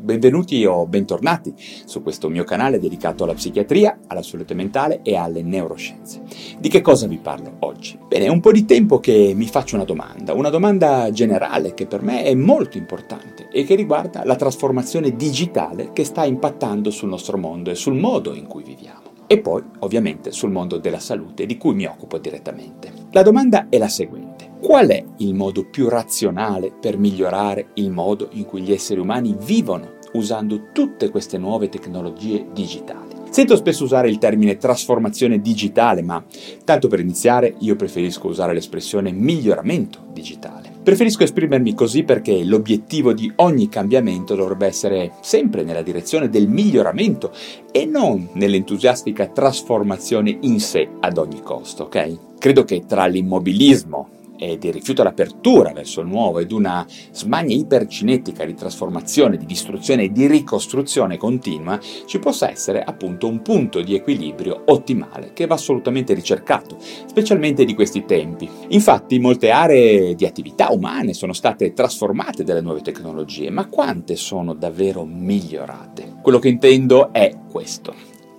Benvenuti o bentornati su questo mio canale dedicato alla psichiatria, alla salute mentale e alle neuroscienze. Di che cosa vi parlo oggi? Bene, è un po' di tempo che mi faccio una domanda, una domanda generale che per me è molto importante e che riguarda la trasformazione digitale che sta impattando sul nostro mondo e sul modo in cui viviamo. E poi, ovviamente, sul mondo della salute di cui mi occupo direttamente. La domanda è la seguente. Qual è il modo più razionale per migliorare il modo in cui gli esseri umani vivono usando tutte queste nuove tecnologie digitali? Sento spesso usare il termine trasformazione digitale, ma tanto per iniziare io preferisco usare l'espressione miglioramento digitale. Preferisco esprimermi così perché l'obiettivo di ogni cambiamento dovrebbe essere sempre nella direzione del miglioramento e non nell'entusiastica trasformazione in sé ad ogni costo, ok? Credo che tra l'immobilismo e di rifiuto all'apertura verso il nuovo ed una smania ipercinetica di trasformazione, di distruzione e di ricostruzione continua, ci possa essere appunto un punto di equilibrio ottimale che va assolutamente ricercato, specialmente di questi tempi. Infatti molte aree di attività umane sono state trasformate dalle nuove tecnologie, ma quante sono davvero migliorate? Quello che intendo è questo.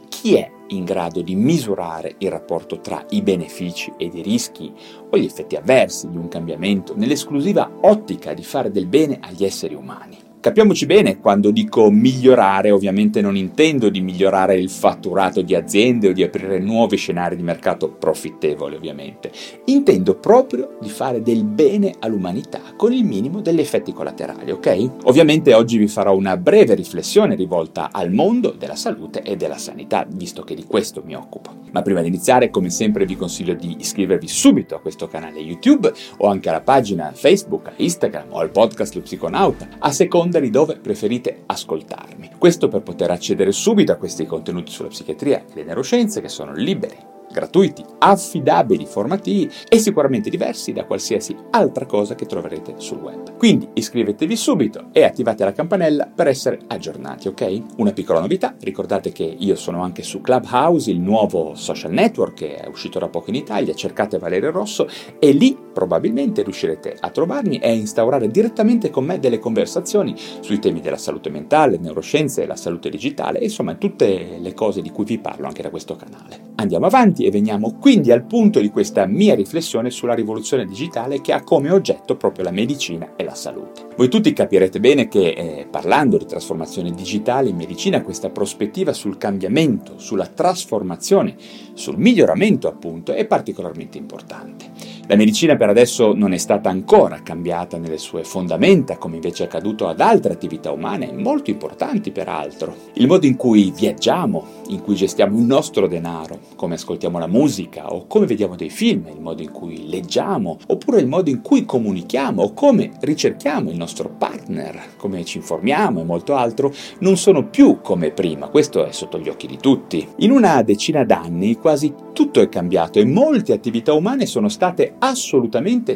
Chi è in grado di misurare il rapporto tra i benefici ed i rischi o gli effetti avversi di un cambiamento nell'esclusiva ottica di fare del bene agli esseri umani. Capiamoci bene, quando dico migliorare ovviamente non intendo di migliorare il fatturato di aziende o di aprire nuovi scenari di mercato profittevoli ovviamente, intendo proprio di fare del bene all'umanità con il minimo degli effetti collaterali, ok? Ovviamente oggi vi farò una breve riflessione rivolta al mondo della salute e della sanità, visto che di questo mi occupo. Ma prima di iniziare, come sempre, vi consiglio di iscrivervi subito a questo canale YouTube o anche alla pagina Facebook, Instagram o al podcast Lo Psiconauta, a seconda di dove preferite ascoltarmi. Questo per poter accedere subito a questi contenuti sulla psichiatria e le neuroscienze che sono liberi gratuiti, affidabili, formativi e sicuramente diversi da qualsiasi altra cosa che troverete sul web. Quindi iscrivetevi subito e attivate la campanella per essere aggiornati, ok? Una piccola novità, ricordate che io sono anche su Clubhouse, il nuovo social network che è uscito da poco in Italia, cercate Valerio Rosso e lì probabilmente riuscirete a trovarmi e a instaurare direttamente con me delle conversazioni sui temi della salute mentale, neuroscienze la salute digitale, insomma tutte le cose di cui vi parlo anche da questo canale. Andiamo avanti e veniamo quindi al punto di questa mia riflessione sulla rivoluzione digitale che ha come oggetto proprio la medicina e la salute. Voi tutti capirete bene che eh, parlando di trasformazione digitale in medicina questa prospettiva sul cambiamento, sulla trasformazione, sul miglioramento appunto è particolarmente importante. La medicina per adesso non è stata ancora cambiata nelle sue fondamenta, come invece è accaduto ad altre attività umane, molto importanti peraltro. Il modo in cui viaggiamo, in cui gestiamo il nostro denaro, come ascoltiamo la musica o come vediamo dei film, il modo in cui leggiamo, oppure il modo in cui comunichiamo o come ricerchiamo il nostro partner, come ci informiamo e molto altro, non sono più come prima, questo è sotto gli occhi di tutti. In una decina d'anni quasi tutto è cambiato e molte attività umane sono state assolutamente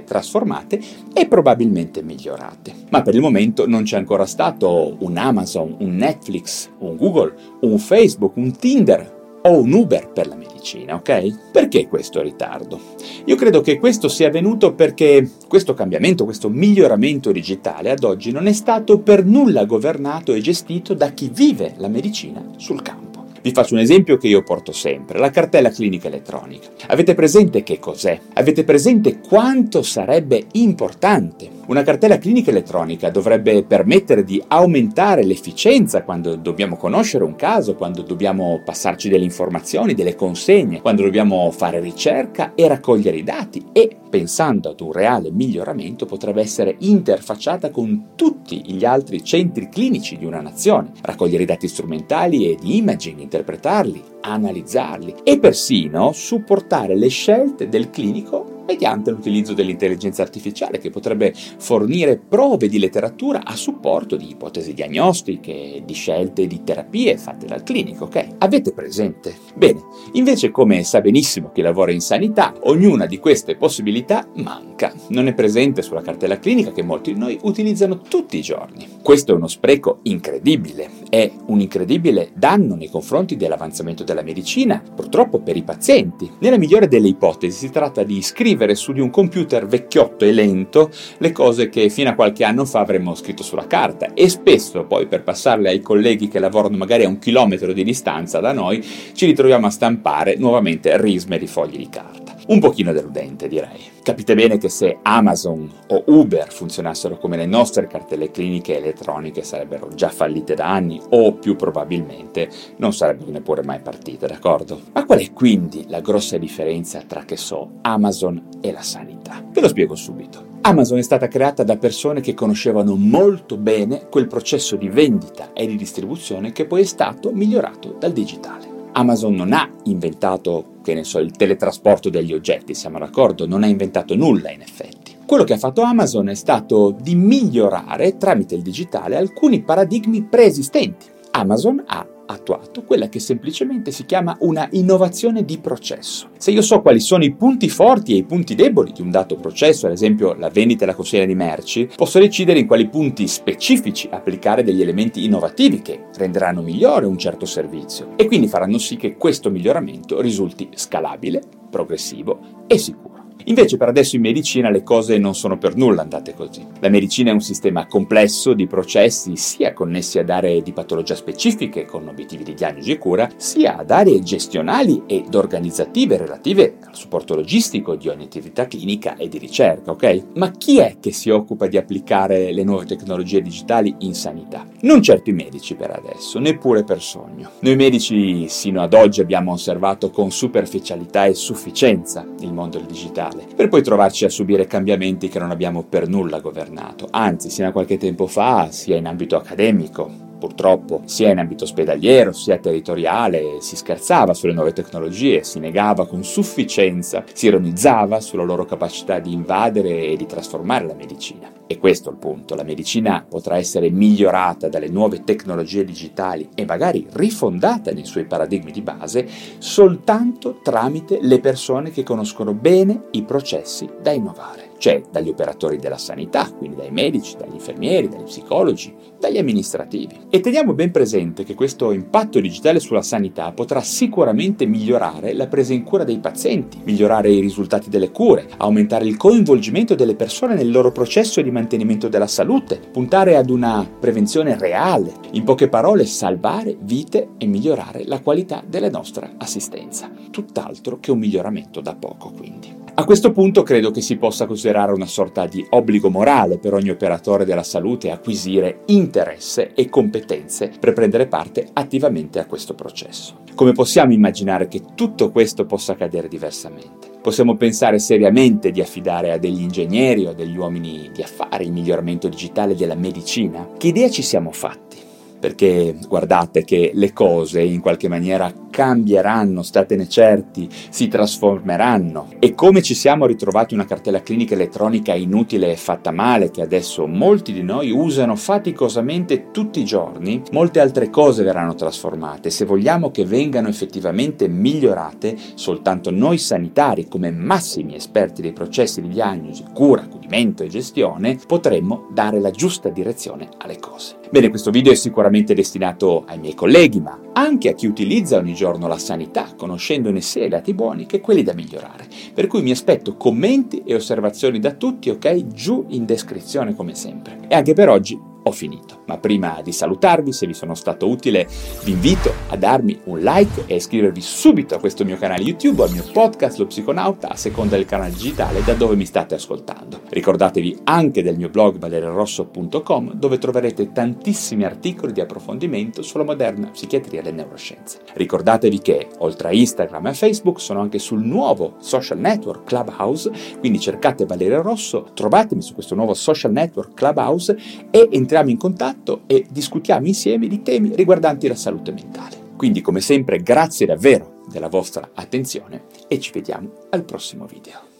trasformate e probabilmente migliorate. Ma per il momento non c'è ancora stato un Amazon, un Netflix, un Google, un Facebook, un Tinder o un Uber per la medicina, ok? Perché questo ritardo? Io credo che questo sia avvenuto perché questo cambiamento, questo miglioramento digitale ad oggi non è stato per nulla governato e gestito da chi vive la medicina sul campo. Vi faccio un esempio che io porto sempre, la cartella clinica elettronica. Avete presente che cos'è? Avete presente quanto sarebbe importante? Una cartella clinica elettronica dovrebbe permettere di aumentare l'efficienza quando dobbiamo conoscere un caso, quando dobbiamo passarci delle informazioni, delle consegne, quando dobbiamo fare ricerca e raccogliere i dati. E, pensando ad un reale miglioramento, potrebbe essere interfacciata con tutti gli altri centri clinici di una nazione, raccogliere i dati strumentali e di imaging, interpretarli, analizzarli e persino supportare le scelte del clinico mediante l'utilizzo dell'intelligenza artificiale che potrebbe fornire prove di letteratura a supporto di ipotesi diagnostiche, di scelte di terapie fatte dal clinico, ok? Avete presente? Bene, invece come sa benissimo chi lavora in sanità, ognuna di queste possibilità manca, non è presente sulla cartella clinica che molti di noi utilizzano tutti i giorni. Questo è uno spreco incredibile, è un incredibile danno nei confronti dell'avanzamento della medicina, purtroppo per i pazienti. Nella migliore delle ipotesi si tratta di scrivere su di un computer vecchiotto e lento le cose che fino a qualche anno fa avremmo scritto sulla carta e spesso poi per passarle ai colleghi che lavorano magari a un chilometro di distanza da noi ci ritroviamo a stampare nuovamente risme di fogli di carta. Un pochino deludente, direi. Capite bene che se Amazon o Uber funzionassero come le nostre cartelle cliniche elettroniche sarebbero già fallite da anni o più probabilmente non sarebbero neppure mai partite, d'accordo? Ma qual è quindi la grossa differenza tra, che so, Amazon e la sanità? Ve lo spiego subito. Amazon è stata creata da persone che conoscevano molto bene quel processo di vendita e di distribuzione che poi è stato migliorato dal digitale. Amazon non ha inventato, che ne so, il teletrasporto degli oggetti, siamo d'accordo? Non ha inventato nulla in effetti. Quello che ha fatto Amazon è stato di migliorare tramite il digitale alcuni paradigmi preesistenti. Amazon ha attuato quella che semplicemente si chiama una innovazione di processo. Se io so quali sono i punti forti e i punti deboli di un dato processo, ad esempio la vendita e la consegna di merci, posso decidere in quali punti specifici applicare degli elementi innovativi che renderanno migliore un certo servizio e quindi faranno sì che questo miglioramento risulti scalabile, progressivo e sicuro. Invece per adesso in medicina le cose non sono per nulla andate così. La medicina è un sistema complesso di processi sia connessi ad aree di patologia specifiche con obiettivi di diagnosi e cura, sia ad aree gestionali ed organizzative relative al supporto logistico di ogni attività clinica e di ricerca, ok? Ma chi è che si occupa di applicare le nuove tecnologie digitali in sanità? Non certo i medici per adesso, neppure per sogno. Noi medici sino ad oggi abbiamo osservato con superficialità e sufficienza il mondo del digitale mondiale, per poi trovarci a subire cambiamenti che non abbiamo per nulla governato. Anzi, sino a qualche tempo fa, sia in ambito accademico, purtroppo, sia in ambito ospedaliero sia territoriale, si scherzava sulle nuove tecnologie, si negava con sufficienza, si ironizzava sulla loro capacità di invadere e di trasformare la medicina. E questo è il punto, la medicina potrà essere migliorata dalle nuove tecnologie digitali e magari rifondata nei suoi paradigmi di base soltanto tramite le persone che conoscono bene i processi da innovare cioè dagli operatori della sanità, quindi dai medici, dagli infermieri, dagli psicologi, dagli amministrativi. E teniamo ben presente che questo impatto digitale sulla sanità potrà sicuramente migliorare la presa in cura dei pazienti, migliorare i risultati delle cure, aumentare il coinvolgimento delle persone nel loro processo di mantenimento della salute, puntare ad una prevenzione reale, in poche parole salvare vite e migliorare la qualità della nostra assistenza. Tutt'altro che un miglioramento da poco, quindi. A questo punto credo che si possa considerare una sorta di obbligo morale per ogni operatore della salute acquisire interesse e competenze per prendere parte attivamente a questo processo. Come possiamo immaginare che tutto questo possa accadere diversamente? Possiamo pensare seriamente di affidare a degli ingegneri o a degli uomini di affari il miglioramento digitale della medicina? Che idea ci siamo fatti? Perché guardate che le cose in qualche maniera cambieranno, statene certi, si trasformeranno. E come ci siamo ritrovati una cartella clinica elettronica inutile e fatta male che adesso molti di noi usano faticosamente tutti i giorni, molte altre cose verranno trasformate. Se vogliamo che vengano effettivamente migliorate, soltanto noi sanitari, come massimi esperti dei processi di diagnosi, cura, accudimento e gestione, potremmo dare la giusta direzione alle cose. Bene, questo video è sicuramente destinato ai miei colleghi, ma anche a chi utilizza ogni giorno la sanità, conoscendone sia i lati buoni che quelli da migliorare. Per cui mi aspetto commenti e osservazioni da tutti, ok? Giù in descrizione come sempre. E anche per oggi ho finito. Ma prima di salutarvi, se vi sono stato utile, vi invito a darmi un like e a iscrivervi subito a questo mio canale YouTube o al mio podcast Lo Psiconauta a seconda del canale digitale da dove mi state ascoltando. Ricordatevi anche del mio blog valeriorosso.com dove troverete tantissimi articoli di approfondimento sulla moderna psichiatria e le neuroscienze. Ricordatevi che oltre a Instagram e Facebook sono anche sul nuovo social network Clubhouse, quindi cercate Valerio Rosso, trovatemi su questo nuovo social network Clubhouse e entriamo in contatto contatto e discutiamo insieme di temi riguardanti la salute mentale. Quindi come sempre grazie davvero della vostra attenzione e ci vediamo al prossimo video.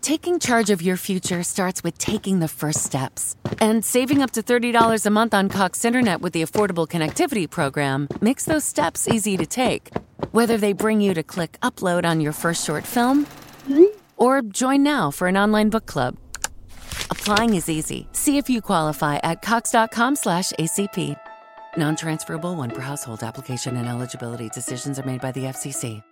Taking charge of your future starts with taking the first steps. And saving up to $30 a month on Cox Internet with the Affordable Connectivity Program makes those steps easy to take. Whether they bring you to click upload on your first short film hmm? or join now for an online book club. Applying is easy. See if you qualify at cox.com/acp. Non-transferable one per household application and eligibility decisions are made by the FCC.